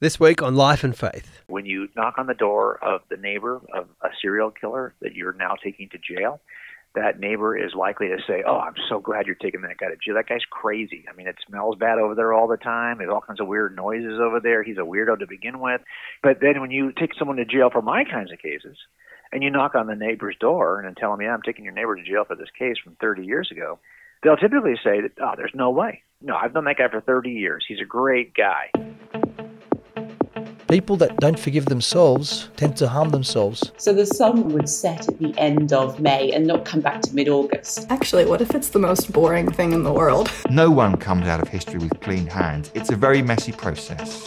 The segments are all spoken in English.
This week on Life and Faith. When you knock on the door of the neighbor of a serial killer that you're now taking to jail, that neighbor is likely to say, "Oh, I'm so glad you're taking that guy to jail. That guy's crazy. I mean, it smells bad over there all the time. There's all kinds of weird noises over there. He's a weirdo to begin with." But then when you take someone to jail for my kinds of cases, and you knock on the neighbor's door and tell them, "Yeah, I'm taking your neighbor to jail for this case from 30 years ago," they'll typically say, "Oh, there's no way. No, I've known that guy for 30 years. He's a great guy." People that don't forgive themselves tend to harm themselves. So the sun would set at the end of May and not come back to mid August. Actually, what if it's the most boring thing in the world? No one comes out of history with clean hands. It's a very messy process.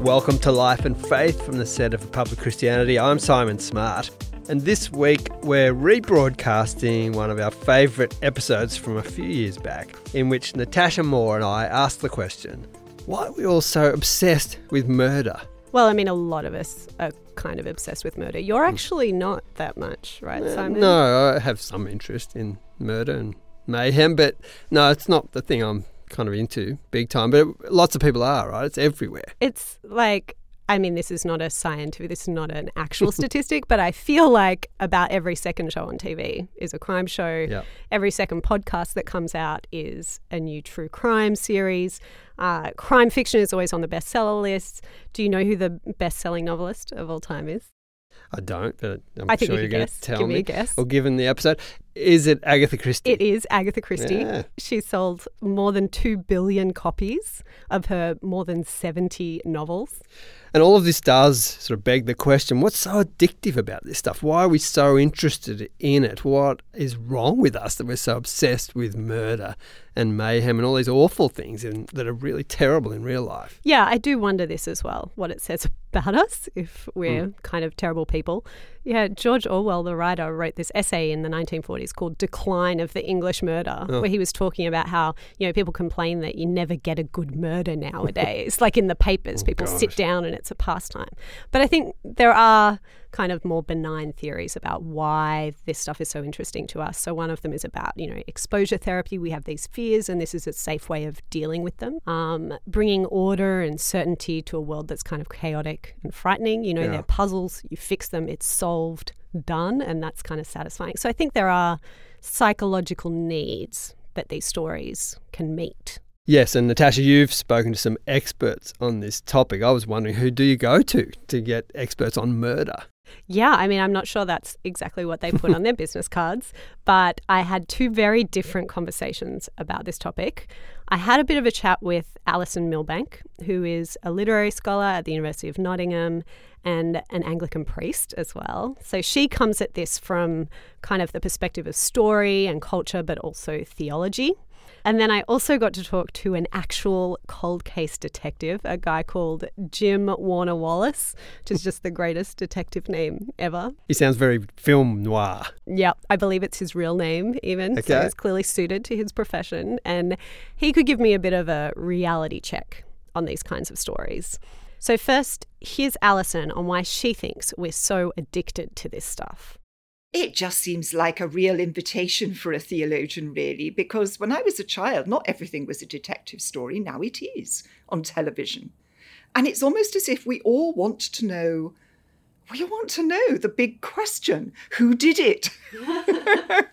Welcome to Life and Faith from the Centre for Public Christianity. I'm Simon Smart. And this week, we're rebroadcasting one of our favourite episodes from a few years back, in which Natasha Moore and I asked the question why are we all so obsessed with murder? Well, I mean, a lot of us are kind of obsessed with murder. You're actually not that much, right, Uh, Simon? no, I have some interest in murder and mayhem, but no, it's not the thing I'm kind of into big time. But lots of people are, right? It's everywhere. It's like, I mean, this is not a scientific, this is not an actual statistic, but I feel like about every second show on TV is a crime show. Yeah. Every second podcast that comes out is a new true crime series. Uh, crime fiction is always on the bestseller list. Do you know who the best selling novelist of all time is? I don't, but I'm I think sure you you're going to tell Give me. me a guess. Or given the episode, is it Agatha Christie? It is Agatha Christie. Yeah. She sold more than 2 billion copies of her more than 70 novels. And all of this does sort of beg the question what's so addictive about this stuff? Why are we so interested in it? What is wrong with us that we're so obsessed with murder and mayhem and all these awful things in, that are really terrible in real life? Yeah, I do wonder this as well, what it says about us if we're hmm. kind of terrible people. Yeah, George Orwell, the writer, wrote this essay in the 1940s called Decline of the English Murder, Oh. where he was talking about how, you know, people complain that you never get a good murder nowadays. like in the papers, oh, people sit down and it's a pastime. But I think there are kind of more benign theories about why this stuff is so interesting to us. So one of them is about, you know, exposure therapy. We have these fears and this is a safe way of dealing with them. Um, bringing order and certainty to a world that's kind of chaotic and frightening. You know, Yeah. they're puzzles, you fix them, it's solved, done, and that's kind of satisfying. So I think there are psychological needs that these stories can meet. Yes, and Natasha, you've spoken to some experts on this topic. I was wondering who do you go to to get experts on murder? Yeah, I mean, I'm not sure that's exactly what they put on their business cards, but I had two very different conversations about this topic. I had a bit of a chat with Alison Milbank, who is a literary scholar at the University of Nottingham and an Anglican priest as well. So she comes at this from kind of the perspective of story and culture, but also theology. And then I also got to talk to an actual cold case detective, a guy called Jim Warner Wallace, which is just the greatest detective name ever. He sounds very film noir. Yep, I believe it's his real name, even. So Okay. he's clearly suited to his profession. And he could give me a bit of a reality check on these kinds of stories. So, first, here's Alison on why she thinks we're so addicted to this stuff. It just seems like a real invitation for a theologian, really, because when I was a child, not everything was a detective story. Now it is on television. And it's almost as if we all want to know, we want to know the big question who did it?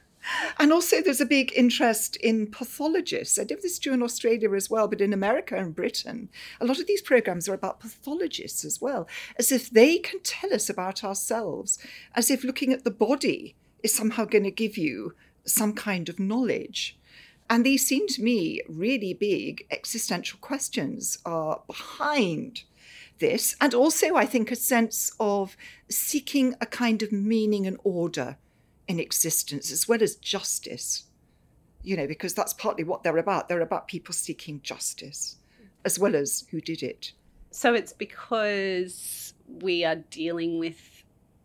and also, there's a big interest in pathologists. I did this too in Australia as well, but in America and Britain, a lot of these programs are about pathologists as well, as if they can tell us about ourselves, as if looking at the body is somehow going to give you some kind of knowledge. And these seem to me really big existential questions are behind this. And also, I think, a sense of seeking a kind of meaning and order in existence as well as justice. You know, because that's partly what they're about. They're about people seeking justice as well as who did it. So it's because we are dealing with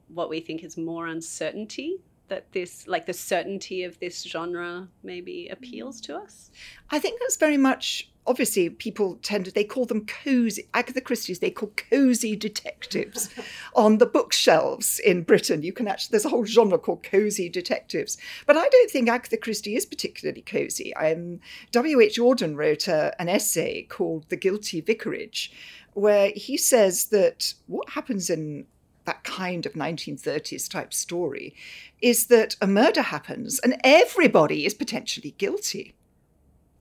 what we think is more uncertainty that this, like the certainty of this genre, maybe appeals to us. I think that's very much obviously people tend to, they call them cozy, Agatha Christie's, they call cozy detectives on the bookshelves in Britain. You can actually, there's a whole genre called cozy detectives. But I don't think Agatha Christie is particularly cozy. Um, W.H. Auden wrote a, an essay called The Guilty Vicarage, where he says that what happens in that kind of 1930s type story is that a murder happens and everybody is potentially guilty.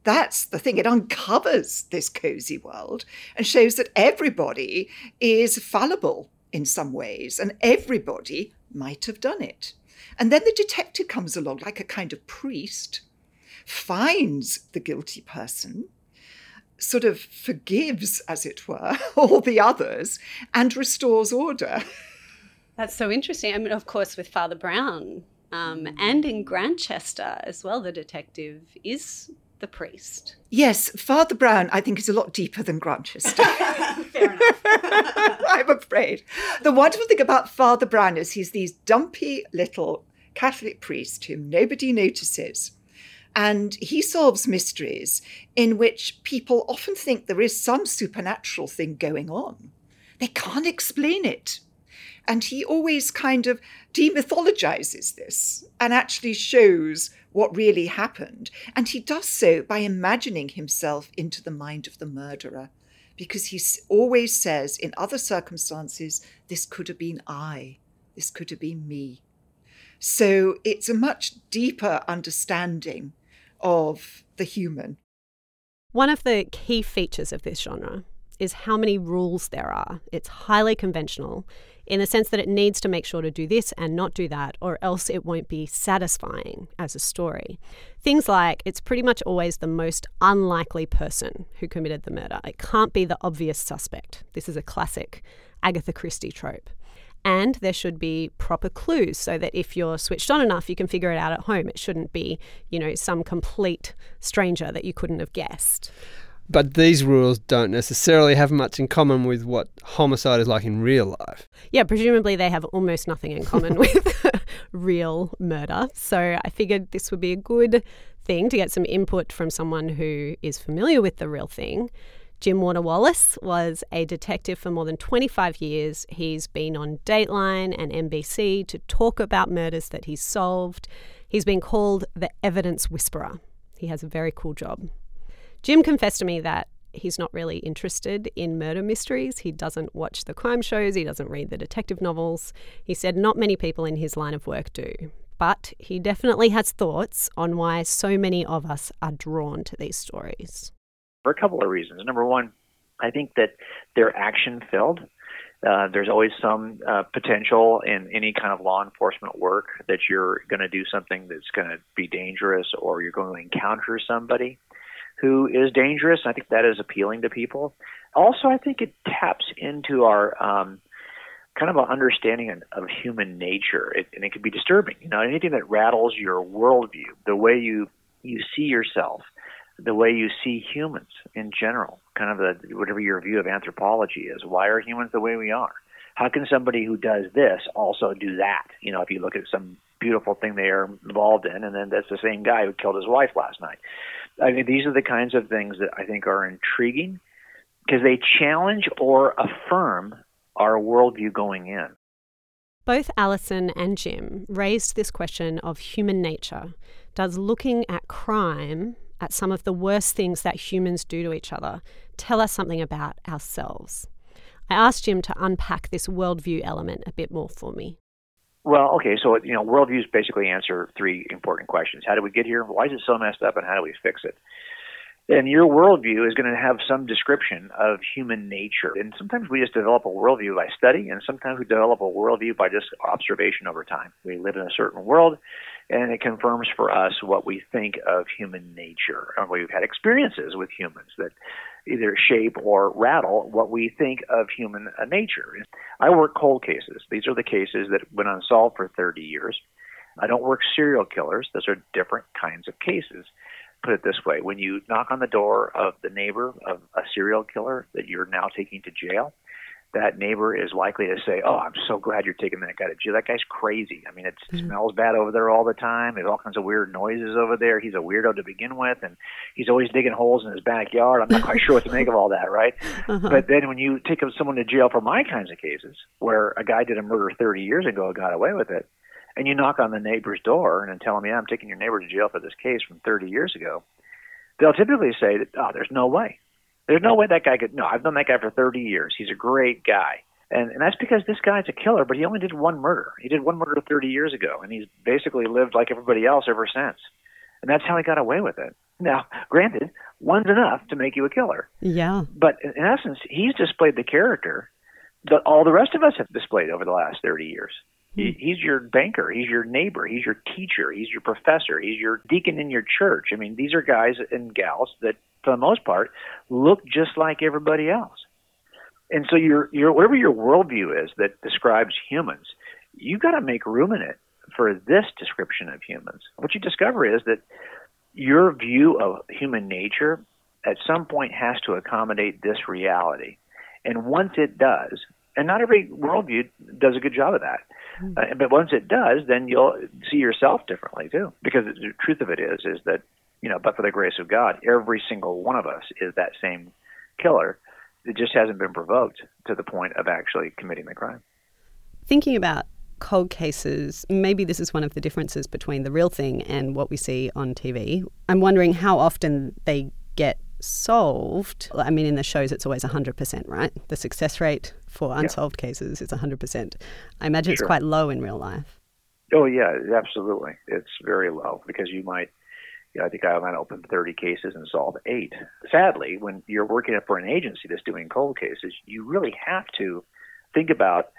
That's the thing. It uncovers this cozy world and shows that everybody is fallible in some ways and everybody might have done it. And then the detective comes along like a kind of priest, finds the guilty person, sort of forgives, as it were, all the others and restores order. That's so interesting. I mean, of course, with Father Brown um, and in Grantchester as well, the detective is the priest. Yes, Father Brown, I think, is a lot deeper than Grantchester. Fair enough. I'm afraid. The wonderful thing about Father Brown is he's these dumpy little Catholic priest whom nobody notices. And he solves mysteries in which people often think there is some supernatural thing going on. They can't explain it. And he always kind of demythologizes this and actually shows what really happened. And he does so by imagining himself into the mind of the murderer, because he always says, in other circumstances, this could have been I, this could have been me. So it's a much deeper understanding of the human. One of the key features of this genre is how many rules there are. It's highly conventional in the sense that it needs to make sure to do this and not do that, or else it won't be satisfying as a story. Things like it's pretty much always the most unlikely person who committed the murder. It can't be the obvious suspect. This is a classic Agatha Christie trope. And there should be proper clues so that if you're switched on enough, you can figure it out at home. It shouldn't be, you know, some complete stranger that you couldn't have guessed. But these rules don't necessarily have much in common with what homicide is like in real life. Yeah, presumably they have almost nothing in common with real murder. So I figured this would be a good thing to get some input from someone who is familiar with the real thing. Jim Warner Wallace was a detective for more than 25 years. He's been on Dateline and NBC to talk about murders that he's solved. He's been called the evidence whisperer. He has a very cool job. Jim confessed to me that he's not really interested in murder mysteries. He doesn't watch the crime shows, he doesn't read the detective novels. He said not many people in his line of work do. But he definitely has thoughts on why so many of us are drawn to these stories. For a couple of reasons. Number one, I think that they're action filled. Uh, there's always some uh, potential in any kind of law enforcement work that you're going to do something that's going to be dangerous or you're going to encounter somebody who is dangerous. I think that is appealing to people. Also, I think it taps into our um, kind of an understanding of, human nature, it, and it can be disturbing. You know, anything that rattles your worldview, the way you you see yourself, the way you see humans in general, kind of the, whatever your view of anthropology is. Why are humans the way we are? How can somebody who does this also do that? You know, if you look at some beautiful thing they are involved in, and then that's the same guy who killed his wife last night. I mean, these are the kinds of things that I think are intriguing because they challenge or affirm our worldview going in. Both Alison and Jim raised this question of human nature. Does looking at crime, at some of the worst things that humans do to each other, tell us something about ourselves? I asked Jim to unpack this worldview element a bit more for me. Well, okay, so you know, worldviews basically answer three important questions: How did we get here? Why is it so messed up? And how do we fix it? And your worldview is going to have some description of human nature. And sometimes we just develop a worldview by study, and sometimes we develop a worldview by just observation over time. We live in a certain world, and it confirms for us what we think of human nature. And we've had experiences with humans that either shape or rattle what we think of human uh, nature. I work cold cases. These are the cases that went unsolved for 30 years. I don't work serial killers. Those are different kinds of cases. Put it this way when you knock on the door of the neighbor of a serial killer that you're now taking to jail, that neighbor is likely to say, "Oh, I'm so glad you're taking that guy to jail. That guy's crazy. I mean, it mm-hmm. smells bad over there all the time. There's all kinds of weird noises over there. He's a weirdo to begin with, and he's always digging holes in his backyard. I'm not quite sure what to make of all that, right? Uh-huh. But then when you take someone to jail for my kinds of cases, where a guy did a murder 30 years ago and got away with it, and you knock on the neighbor's door and tell him, "Yeah, I'm taking your neighbor to jail for this case from 30 years ago," they'll typically say, that, "Oh, there's no way." There's no way that guy could. No, I've known that guy for 30 years. He's a great guy. And, and that's because this guy's a killer, but he only did one murder. He did one murder 30 years ago, and he's basically lived like everybody else ever since. And that's how he got away with it. Now, granted, one's enough to make you a killer. Yeah. But in essence, he's displayed the character that all the rest of us have displayed over the last 30 years. He, he's your banker. He's your neighbor. He's your teacher. He's your professor. He's your deacon in your church. I mean, these are guys and gals that, for the most part, look just like everybody else. And so your your whatever your worldview is that describes humans, you got to make room in it for this description of humans. What you discover is that your view of human nature at some point has to accommodate this reality. And once it does, and not every worldview does a good job of that, hmm. uh, but once it does, then you'll see yourself differently too. Because the truth of it is, is that you know, but for the grace of God, every single one of us is that same killer it just hasn't been provoked to the point of actually committing the crime. Thinking about cold cases, maybe this is one of the differences between the real thing and what we see on TV. I'm wondering how often they get solved. I mean, in the shows, it's always 100%, right? The success rate for unsolved yeah. cases is 100%. I imagine sure. it's quite low in real life. Oh, yeah, absolutely. It's very low because you might you know, I think I went open 30 cases and solved eight. Sadly, when you're working for an agency that's doing cold cases, you really have to think about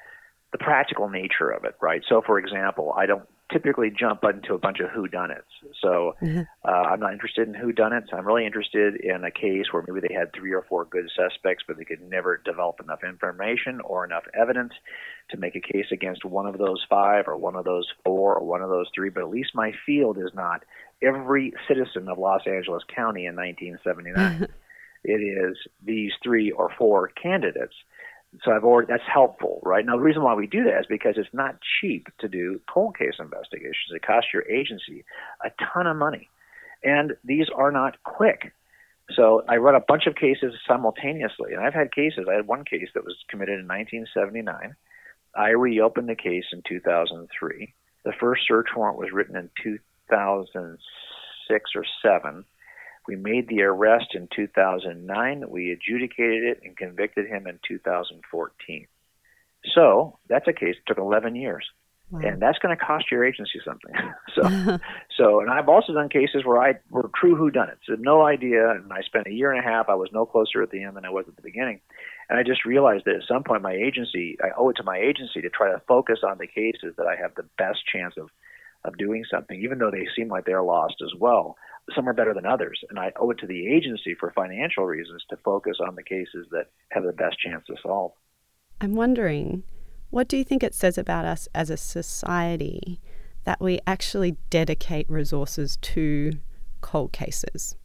the practical nature of it, right? So, for example, I don't typically jump into a bunch of whodunits. So mm-hmm. uh, I'm not interested in whodunits. I'm really interested in a case where maybe they had three or four good suspects, but they could never develop enough information or enough evidence to make a case against one of those five or one of those four or one of those three. But at least my field is not every citizen of Los Angeles County in 1979. it is these three or four candidates. So I've already that's helpful, right? Now the reason why we do that is because it's not cheap to do cold case investigations. It costs your agency a ton of money, and these are not quick. So I run a bunch of cases simultaneously, and I've had cases. I had one case that was committed in 1979. I reopened the case in 2003. The first search warrant was written in 2006 or 7. We made the arrest in 2009. We adjudicated it and convicted him in 2014. So that's a case that took 11 years. Wow. And that's going to cost your agency something. so, so, and I've also done cases where I were true whodunits, had no idea, and I spent a year and a half. I was no closer at the end than I was at the beginning, and I just realized that at some point, my agency, I owe it to my agency to try to focus on the cases that I have the best chance of of doing something, even though they seem like they're lost as well. Some are better than others, and I owe it to the agency for financial reasons to focus on the cases that have the best chance to solve. I'm wondering, what do you think it says about us as a society that we actually dedicate resources to cold cases?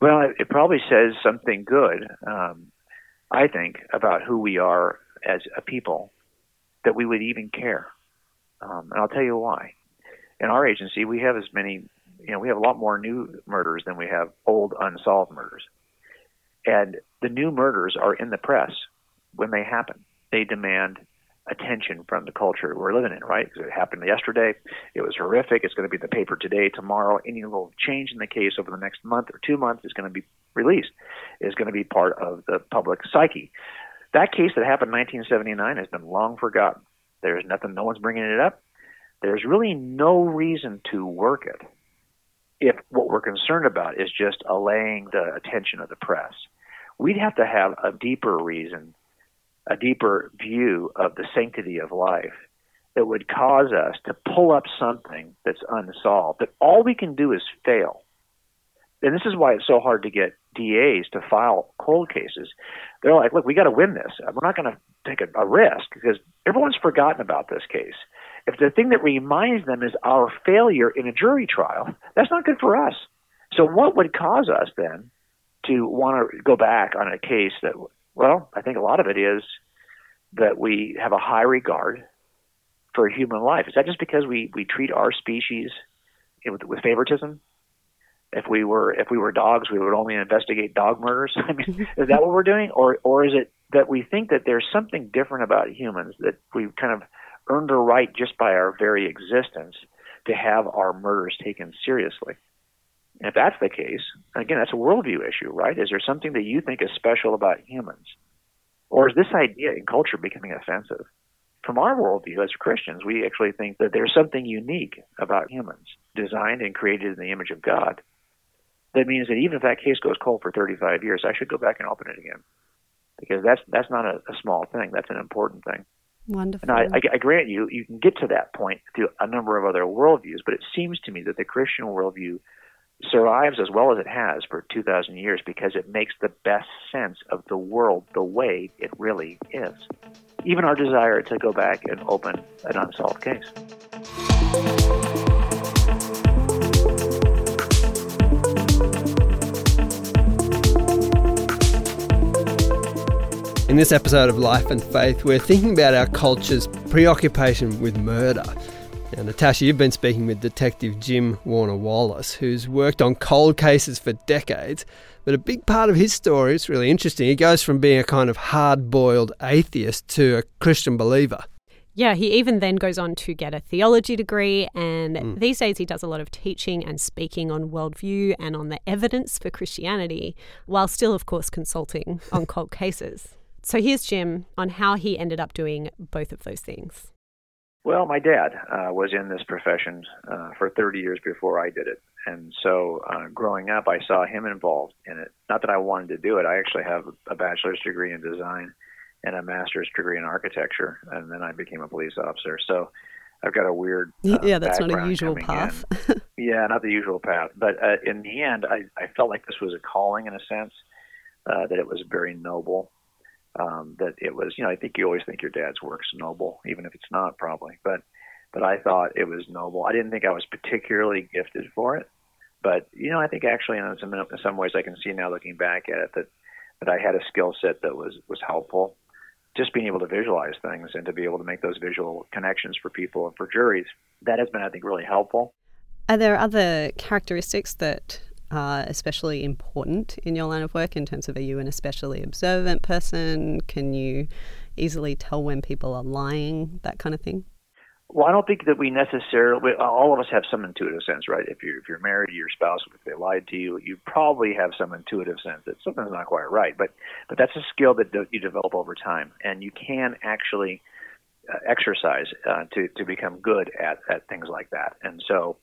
Well, it, it probably says something good, um, I think, about who we are as a people that we would even care. Um, and I'll tell you why in our agency, we have as many, you know, we have a lot more new murders than we have old unsolved murders. And the new murders are in the press when they happen. They demand attention from the culture we're living in, right? Because it happened yesterday. It was horrific. It's going to be the paper today, tomorrow. Any little change in the case over the next month or two months is going to be released, is going to be part of the public psyche. That case that happened in 1979 has been long forgotten. There's nothing, no one's bringing it up there's really no reason to work it if what we're concerned about is just allaying the attention of the press. We'd have to have a deeper reason, a deeper view of the sanctity of life that would cause us to pull up something that's unsolved, that all we can do is fail. And this is why it's so hard to get DAs to file cold cases. They're like, look, we got to win this. We're not going to take a, a risk because everyone's forgotten about this case. If the thing that reminds them is our failure in a jury trial, that's not good for us. So, what would cause us then to want to go back on a case that, well, I think a lot of it is that we have a high regard for human life? Is that just because we, we treat our species with, with favoritism? If we were if we were dogs, we would only investigate dog murders. I mean, is that what we're doing, or or is it that we think that there's something different about humans that we've kind of earned a right just by our very existence to have our murders taken seriously? And if that's the case, again, that's a worldview issue, right? Is there something that you think is special about humans? Or is this idea in culture becoming offensive? From our worldview as Christians, we actually think that there's something unique about humans, designed and created in the image of God. That means that even if that case goes cold for 35 years, I should go back and open it again, because that's that's not a, a small thing. That's an important thing. Wonderful. And I, I, I grant you, you can get to that point through a number of other worldviews, but it seems to me that the Christian worldview survives as well as it has for 2,000 years because it makes the best sense of the world the way it really is. Even our desire to go back and open an unsolved case. In this episode of Life and Faith, we're thinking about our culture's preoccupation with murder. Now, Natasha, you've been speaking with Detective Jim Warner Wallace, who's worked on cold cases for decades. But a big part of his story is really interesting. He goes from being a kind of hard boiled atheist to a Christian believer. Yeah, he even then goes on to get a theology degree, and Mm. these days he does a lot of teaching and speaking on worldview and on the evidence for Christianity, while still, of course, consulting on cold cases. So here's Jim on how he ended up doing both of those things. Well, my dad uh, was in this profession uh, for 30 years before I did it. And so uh, growing up, I saw him involved in it. Not that I wanted to do it. I actually have a bachelor's degree in design and a master's degree in architecture. And then I became a police officer. So I've got a weird. Uh, yeah, that's not a usual path. yeah, not the usual path. But uh, in the end, I, I felt like this was a calling in a sense, uh, that it was very noble um, that it was, you know, I think you always think your dad's work's noble, even if it's not, probably. But, but I thought it was noble. I didn't think I was particularly gifted for it, but you know, I think actually in some in some ways I can see now looking back at it that that I had a skill set that was was helpful. Just being able to visualize things and to be able to make those visual connections for people and for juries, that has been, I think, really helpful. Are there other characteristics that are especially important in your line of work in terms of are you an especially observant person? Can you easily tell when people are lying, that kind of thing? Well, I don't think that we necessarily. All of us have some intuitive sense, right? If you're if you're married to your spouse, if they lied to you, you probably have some intuitive sense that something's not quite right. But but that's a skill that you develop over time, and you can actually uh, exercise uh, to to become good at at things like that. And so,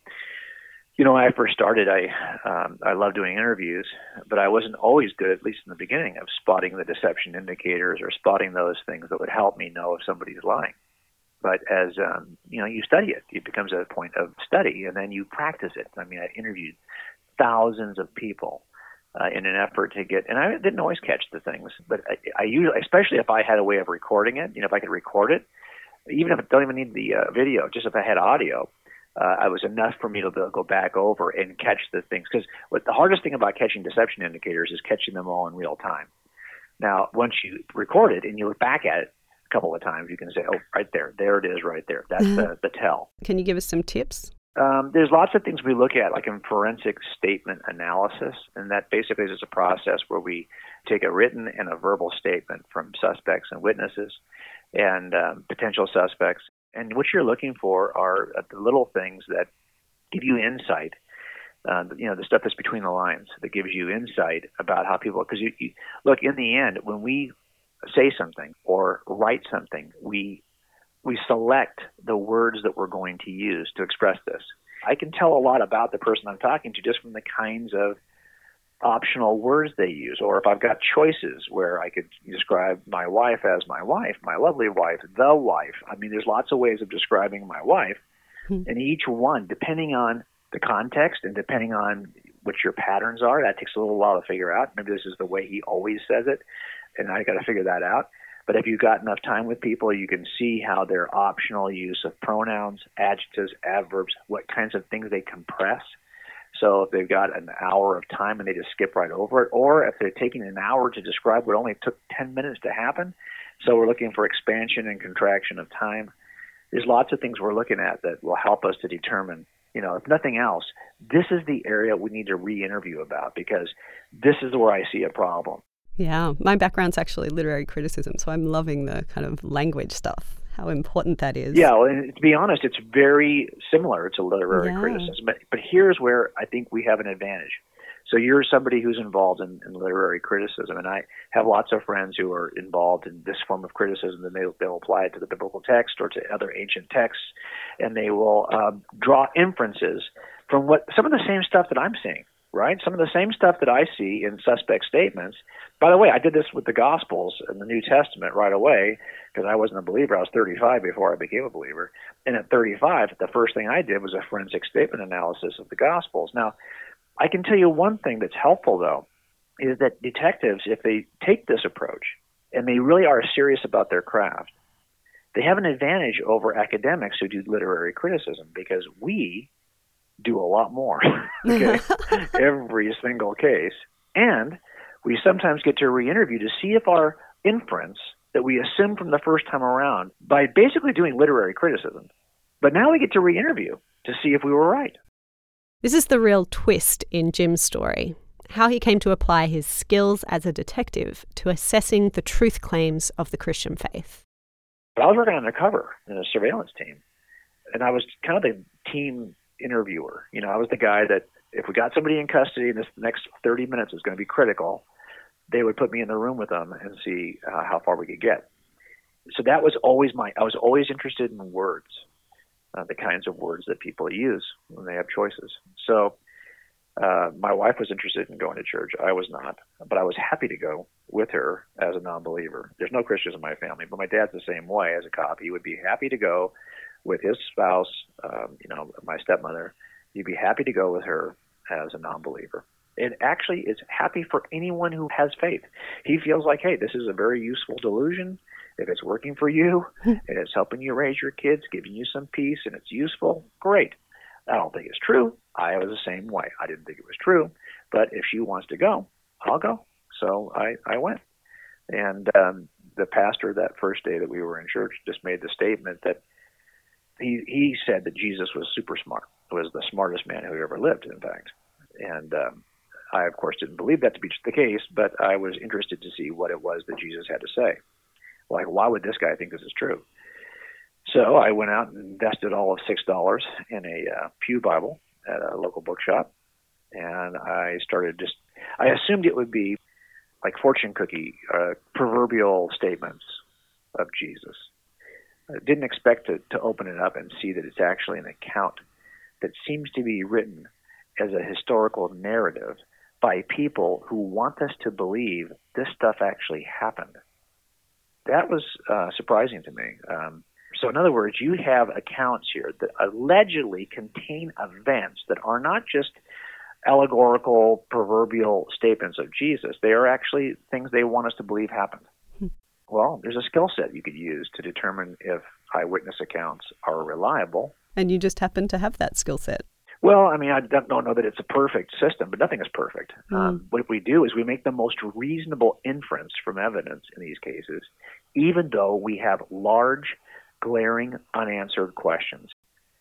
you know, when I first started, I um, I love doing interviews, but I wasn't always good, at least in the beginning, of spotting the deception indicators or spotting those things that would help me know if somebody's lying but as um, you know, you study it. It becomes a point of study, and then you practice it. I mean, I interviewed thousands of people uh, in an effort to get, and I didn't always catch the things, but I, I usually, especially if I had a way of recording it, you know, if I could record it, even if I don't even need the uh, video, just if I had audio. Uh, it was enough for me to be able to go back over and catch the things. Because what the hardest thing about catching deception indicators is catching them all in real time. Now, once you record it and you look back at it, a couple of times, you can say, "Oh, right there, there it is, right there. That's the, the tell." Can you give us some tips? Um, there's lots of things we look at, like in forensic statement analysis, and that basically is a process where we take a written and a verbal statement from suspects and witnesses and um, potential suspects, and what you're looking for are uh, the little things that give you insight. Uh, you know, the stuff that's between the lines that gives you insight about how people. Because you, you look in the end, when we say something or write something, we we select the words that we're going to use to express this. I can tell a lot about the person I'm talking to just from the kinds of optional words they use, or if I've got choices where I could describe my wife as my wife, my lovely wife, the wife. I mean, there's lots of ways of describing my wife, hmm. and each one, depending on the context and depending on what your patterns are, that takes a little while to figure out. Maybe this is the way he always says it and I got to figure that out. But if you've got enough time with people, you can see how their optional use of pronouns, adjectives, adverbs, what kinds of things they compress. So if they've got an hour of time and they just skip right over it, or if they're taking an hour to describe what only took 10 minutes to happen, So we're looking for expansion and contraction of time. There's lots of things we're looking at that will help us to determine, you know, if nothing else, this is the area we need to re interview about because this is where I see a problem. Yeah, my background's actually literary criticism, so I'm loving the kind of language stuff, how important that is. Yeah, well, and to be honest, it's very similar to literary Yeah. criticism. But, but here's where I think we have an advantage. So you're somebody who's involved in, in literary criticism, and I have lots of friends who are involved in this form of criticism, and they, they'll apply it to the biblical text or to other ancient texts, and they will um, draw inferences from what some of the same stuff that I'm seeing, right? Some of the same stuff that I see in suspect statements. By the way, I did this with the Gospels and the New Testament right away because I wasn't a believer. I was 35 before I became a believer. And at 35, the first thing I did was a forensic statement analysis of the Gospels. Now, I can tell you one thing that's helpful, though, is that detectives, if they take this approach and they really are serious about their craft, they have an advantage over academics who do literary criticism because we do a lot more. okay, every single case, and we sometimes get to re-interview to see if our inference that we assumed from the first time around by basically doing literary criticism, but now we get to re-interview to see if we were right. This is the real twist in Jim's story how he came to apply his skills as a detective to assessing the truth claims of the Christian faith. But I was working undercover in a surveillance team, and I was kind of the team interviewer. You know, I was the guy that if we got somebody in custody and this next 30 minutes is going to be critical, they would put me in the room with them and see uh, how far we could get. So that was always my. I was always interested in words, uh, the kinds of words that people use when they have choices. So uh, my wife was interested in going to church. I was not, but I was happy to go with her as a non-believer. There's no Christians in my family, but my dad's the same way. As a cop, he would be happy to go with his spouse, um, you know, my stepmother. you'd be happy to go with her as a non-believer. It actually is happy for anyone who has faith. He feels like, hey, this is a very useful delusion. If it's working for you and it's helping you raise your kids, giving you some peace, and it's useful, great. I don't think it's true. I was the same way. I didn't think it was true, but if she wants to go, I'll go. So I I went, and um, the pastor that first day that we were in church just made the statement that he he said that Jesus was super smart, was the smartest man who ever lived, in fact, and um, I of course didn't believe that to be the case, but I was interested to see what it was that Jesus had to say. Like, why would this guy think this is true? So I went out and invested all of six dollars in a uh, Pew Bible at a local bookshop, and I started just. I assumed it would be like fortune cookie, uh, proverbial statements of Jesus. Didn't expect to, to open it up and see that it's actually an account that seems to be written as a historical narrative by people who want us to believe this stuff actually happened. That was uh, surprising to me. Um, so, in other words, you have accounts here that allegedly contain events that are not just allegorical, proverbial statements of Jesus. They are actually things they want us to believe happened. Well, there's a skill set you could use to determine if eyewitness accounts are reliable. And you just happen to have that skill set. Well, I mean, I don't know that it's a perfect system, but nothing is perfect. Um, what we do is we make the most reasonable inference from evidence in these cases, even though we have large, glaring, unanswered questions.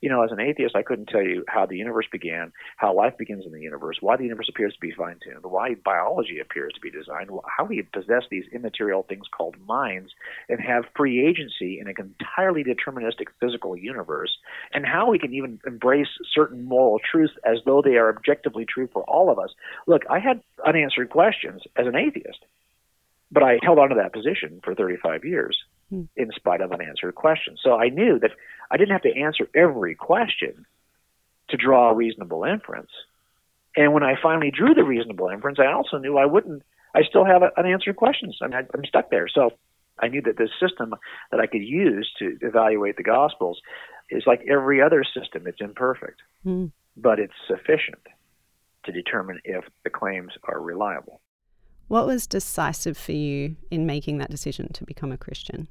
You know, as an atheist, I couldn't tell you how the universe began, how life begins in the universe, why the universe appears to be fine tuned, why biology appears to be designed, how we possess these immaterial things called minds and have free agency in an entirely deterministic physical universe, and how we can even embrace certain moral truths as though they are objectively true for all of us. Look, I had unanswered questions as an atheist, but I held on to that position for 35 years in spite of unanswered questions. So I knew that I didn't have to answer every question to draw a reasonable inference. And when I finally drew the reasonable inference, I also knew I wouldn't. I still have unanswered questions. I'm, I'm stuck there. So I knew that this system that I could use to evaluate the Gospels is like every other system. It's imperfect, Mm. but it's sufficient to determine if the claims are reliable. What was decisive for you in making that decision to become a Christian?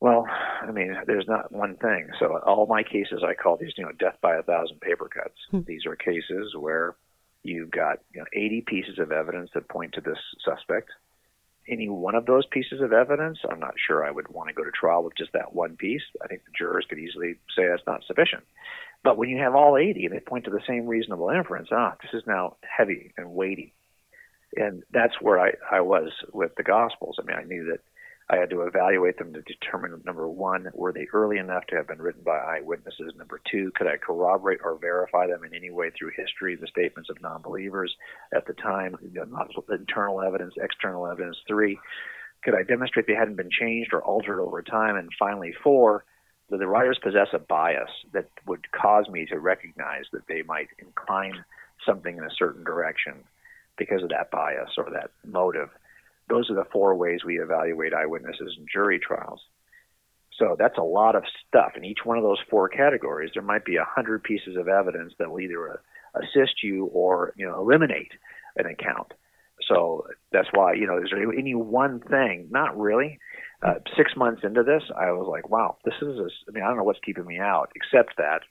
Well, I mean, there's not one thing. So all my cases, I call these, you know, death by a thousand paper cuts. Hmm. These are cases where you've got you know 80 pieces of evidence that point to this suspect, any one of those pieces of evidence, I'm not sure I would want to go to trial with just that one piece. I think the jurors could easily say that's not sufficient. But when you have all 80 and they point to the same reasonable inference, ah, this is now heavy and weighty. And that's where I, I was with the Gospels. I mean, I knew that I had to evaluate them to determine number one, were they early enough to have been written by eyewitnesses? Number two, could I corroborate or verify them in any way through history, the statements of non believers at the time, internal evidence, external evidence? Three, could I demonstrate they hadn't been changed or altered over time? And finally, four, do the writers possess a bias that would cause me to recognize that they might incline something in a certain direction because of that bias or that motive? Those are the four ways we evaluate eyewitnesses in jury trials. So that's a lot of stuff. In each one of those four categories, there might be a hundred pieces of evidence that will either uh, assist you or you know eliminate an account. So that's why you know is there any one thing? Not really. Uh, six months into this, I was like, wow, this is. A, I mean, I don't know what's keeping me out, except that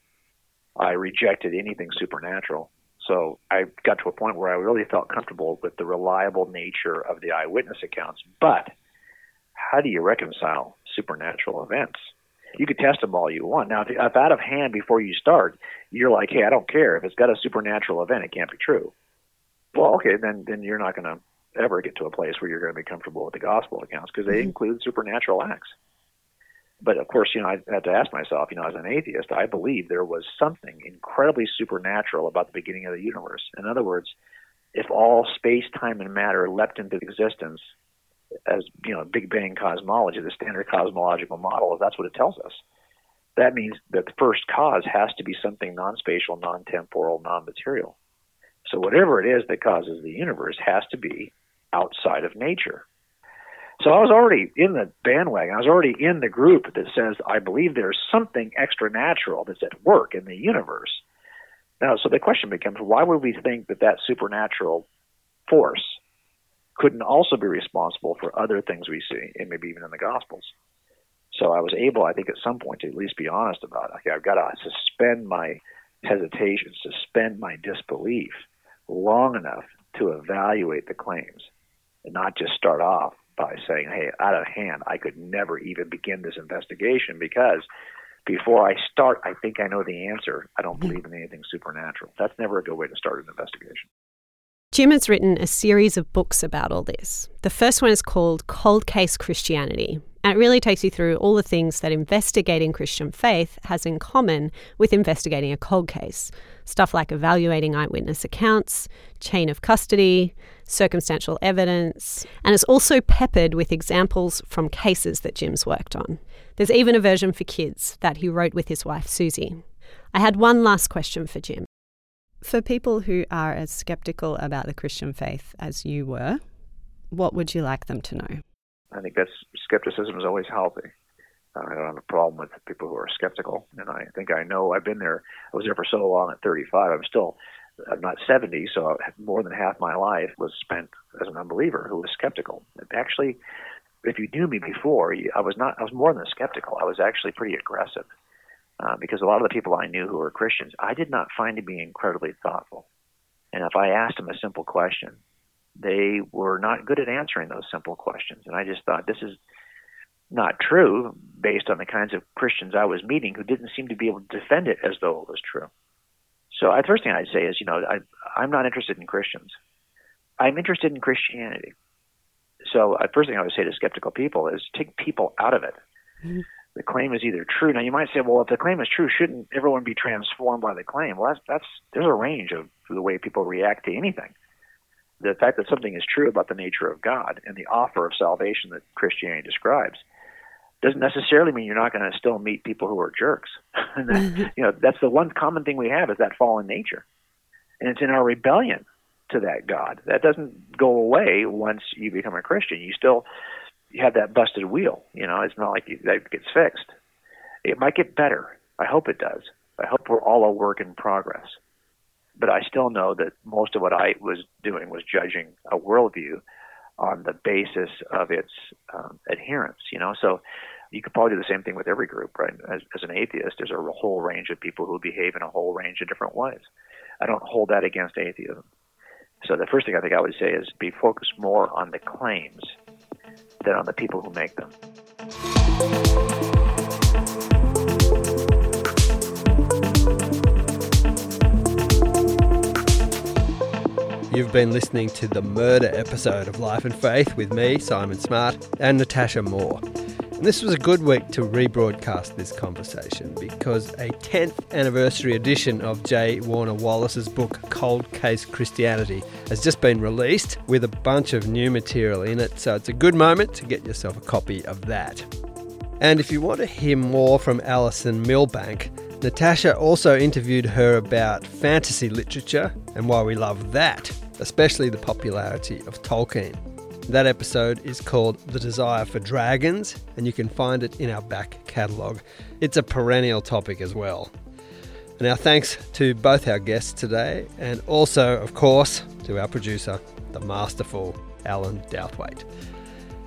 I rejected anything supernatural. So I got to a point where I really felt comfortable with the reliable nature of the eyewitness accounts. But how do you reconcile supernatural events? You could test them all you want. Now, if out of hand before you start, you're like, hey, I don't care. If it's got a supernatural event, it can't be true. Well, okay, then then you're not going to ever get to a place where you're going to be comfortable with the gospel accounts because they mm-hmm. include supernatural acts but of course, you know, I had to ask myself, you know, as an atheist, I believe there was something incredibly supernatural about the beginning of the universe. In other words, if all space, time, and matter leapt into existence as, you know, Big Bang cosmology, the standard cosmological model, if that's what it tells us, that means that the first cause has to be something non spatial, non temporal, non material. So whatever it is that causes the universe has to be outside of nature. So I was already in the bandwagon. I was already in the group that says I believe there's something extra natural that's at work in the universe. Now, so the question becomes why would we think that that supernatural force couldn't also be responsible for other things we see, and maybe even in the Gospels? So I was able, I think, at some point to at least be honest about it. Okay, I've got to suspend my hesitation, suspend my disbelief long enough to evaluate the claims and not just start off by saying, hey, out of hand, I could never even begin this investigation because before I start, I think I know the answer. I don't hmm. believe in anything supernatural. That's never a good way to start an investigation. Jim has written a series of books about all this. The first one is called Cold Case Christianity, and it really takes you through all the things that investigating Christian faith has in common with investigating a cold case. Stuff like evaluating eyewitness accounts, chain of custody, circumstantial evidence, and it's also peppered with examples from cases that Jim's worked on. There's even a version for kids that he wrote with his wife Susie. I had one last question for Jim. For people who are as skeptical about the Christian faith as you were, what would you like them to know? I think that's skepticism is always healthy. Uh, I don't have a problem with people who are skeptical, and I think I know I've been there. I was there for so long at 35. I'm still I'm not 70, so more than half my life was spent as an unbeliever who was skeptical. Actually, if you knew me before, I was not. I was more than skeptical. I was actually pretty aggressive uh, because a lot of the people I knew who were Christians, I did not find to be incredibly thoughtful. And if I asked them a simple question, they were not good at answering those simple questions. And I just thought this is not true based on the kinds of Christians I was meeting who didn't seem to be able to defend it as though it was true. So the first thing I'd say is, you know, I, I'm not interested in Christians. I'm interested in Christianity. So the first thing I would say to skeptical people is take people out of it. Mm-hmm. The claim is either true. Now you might say, well, if the claim is true, shouldn't everyone be transformed by the claim? Well, that's that's there's a range of the way people react to anything. The fact that something is true about the nature of God and the offer of salvation that Christianity describes doesn't necessarily mean you're not going to still meet people who are jerks. that, mm-hmm. you know, that's the one common thing we have is that fallen nature, and it's in our rebellion to that God that doesn't go away once you become a Christian. You still you have that busted wheel. You know, it's not like you, that gets fixed. It might get better. I hope it does. I hope we're all a work in progress. But I still know that most of what I was doing was judging a worldview on the basis of its um, adherents. You know, so you could probably do the same thing with every group, right? As, as an atheist, there's a whole range of people who behave in a whole range of different ways. I don't hold that against atheism. So the first thing I think I would say is be focused more on the claims than on the people who make them. You've been listening to the murder episode of Life and Faith with me, Simon Smart, and Natasha Moore. And this was a good week to rebroadcast this conversation because a 10th anniversary edition of J. Warner Wallace's book Cold Case Christianity has just been released with a bunch of new material in it, so it's a good moment to get yourself a copy of that. And if you want to hear more from Alison Milbank, Natasha also interviewed her about fantasy literature and why we love that, especially the popularity of Tolkien. That episode is called The Desire for Dragons, and you can find it in our back catalogue. It's a perennial topic as well. And our thanks to both our guests today, and also, of course, to our producer, the masterful Alan Douthwaite.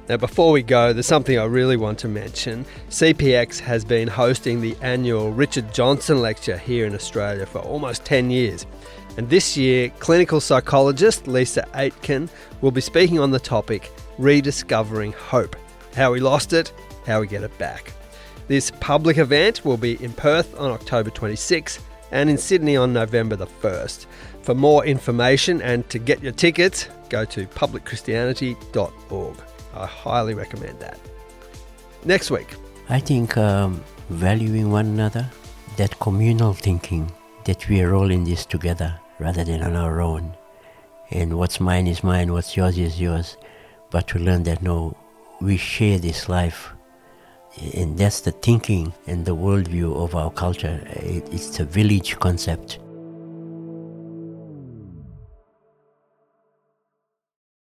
Now, before we go, there's something I really want to mention. CPX has been hosting the annual Richard Johnson Lecture here in Australia for almost 10 years. And this year, clinical psychologist Lisa Aitken will be speaking on the topic Rediscovering Hope How We Lost It, How We Get It Back. This public event will be in Perth on October 26 and in Sydney on November the 1st. For more information and to get your tickets, go to publicchristianity.org. I highly recommend that. Next week. I think um, valuing one another, that communal thinking, that we are all in this together rather than on our own. And what's mine is mine, what's yours is yours. But to learn that no, we share this life. And that's the thinking and the worldview of our culture. it's a village concept.